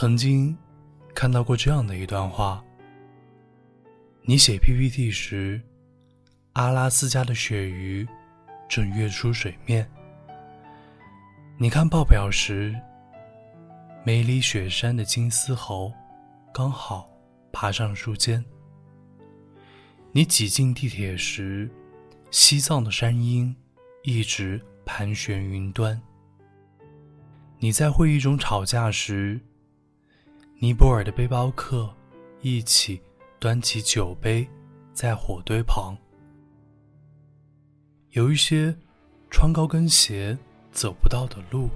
曾经看到过这样的一段话：你写 PPT 时，阿拉斯加的鳕鱼正跃出水面；你看报表时，梅里雪山的金丝猴刚好爬上树尖；你挤进地铁时，西藏的山鹰一直盘旋云端；你在会议中吵架时，尼泊尔的背包客一起端起酒杯，在火堆旁。有一些穿高跟鞋走不到的路，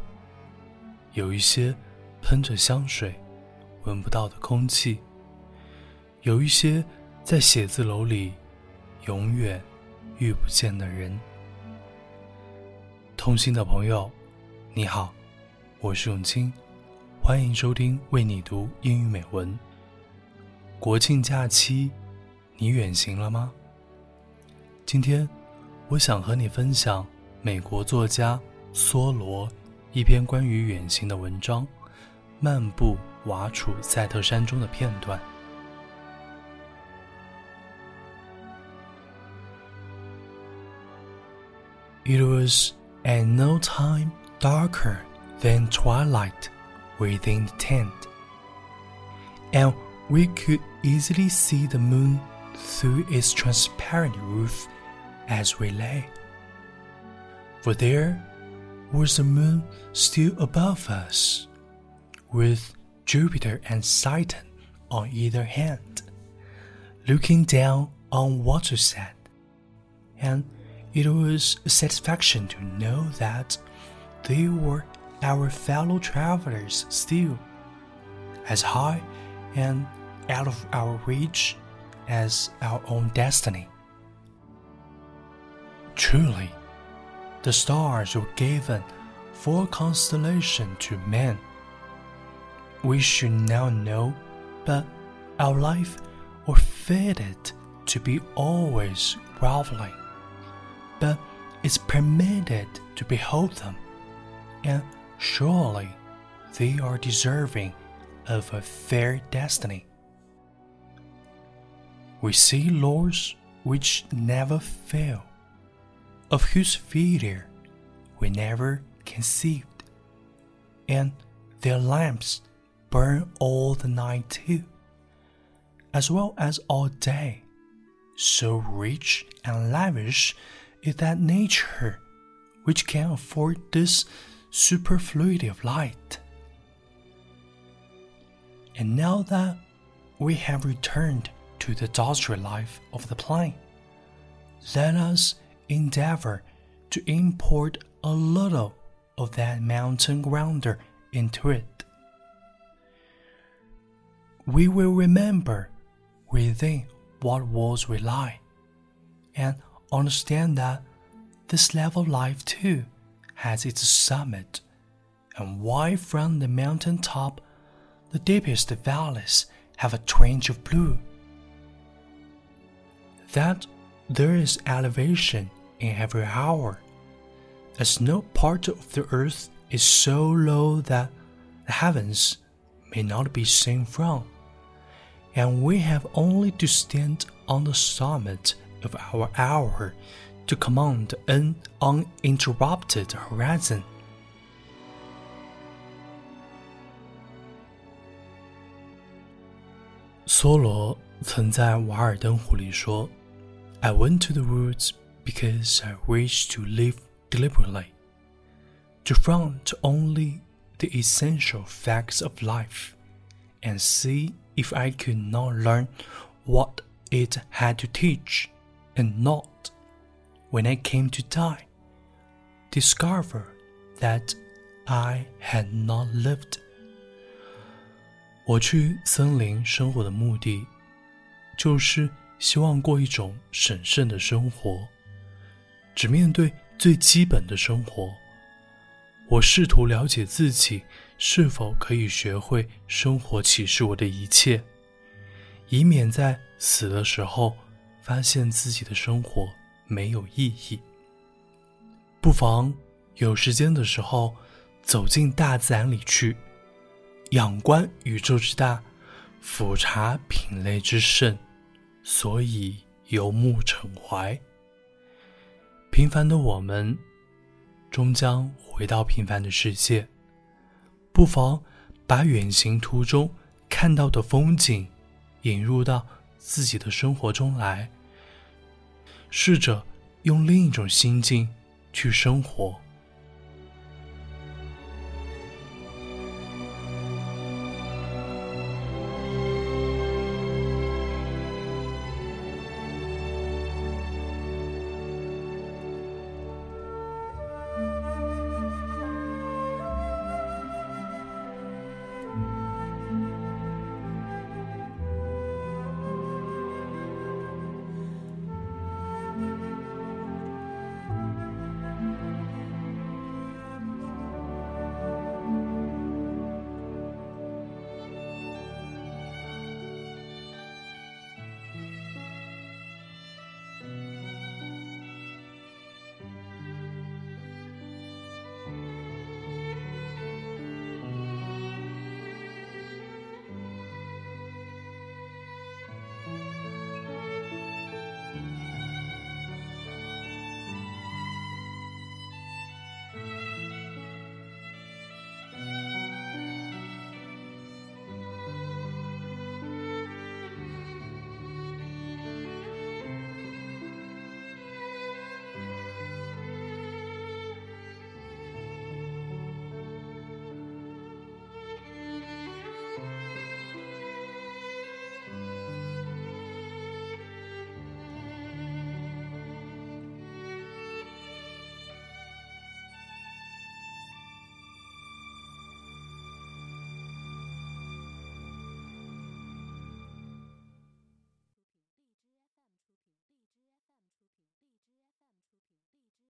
有一些喷着香水闻不到的空气，有一些在写字楼里永远遇不见的人。同行的朋友，你好，我是永清。欢迎收听为你读英语美文。国庆假期，你远行了吗？今天，我想和你分享美国作家梭罗一篇关于远行的文章《漫步瓦楚塞特山中的片段》。It was at no time darker than twilight. Within the tent, and we could easily see the moon through its transparent roof as we lay. For there was the moon still above us, with Jupiter and Saturn on either hand, looking down on Wachusett, and it was a satisfaction to know that they were our fellow travelers still, as high and out of our reach as our own destiny. Truly, the stars were given for constellation to men. We should now know, but our life were fated to be always groveling, but it's permitted to behold them, and Surely they are deserving of a fair destiny. We see laws which never fail, of whose failure we never conceived, and their lamps burn all the night too, as well as all day. So rich and lavish is that nature which can afford this superfluity of light. And now that we have returned to the dusty life of the plain, let us endeavor to import a little of that mountain grandeur into it. We will remember within what walls we lie, and understand that this level life too has its summit, and why from the mountain top the deepest valleys have a twinge of blue. That there is elevation in every hour, as no part of the earth is so low that the heavens may not be seen from, and we have only to stand on the summit of our hour to command an uninterrupted horizon. 梭罗 曾在《瓦尔登湖》里说：“I went to the woods because I wished to live deliberately, to front only the essential facts of life, and see if I could not learn what it had to teach, and not when I came to die, discover that I had not lived. 我去森林生活的目的，就是希望过一种审慎的生活，只面对最基本的生活。我试图了解自己是否可以学会生活启示我的一切，以免在死的时候发现自己的生活。没有意义。不妨有时间的时候走进大自然里去，仰观宇宙之大，俯察品类之盛，所以游目骋怀。平凡的我们，终将回到平凡的世界。不妨把远行途中看到的风景引入到自己的生活中来，试着用另一种心境去生活。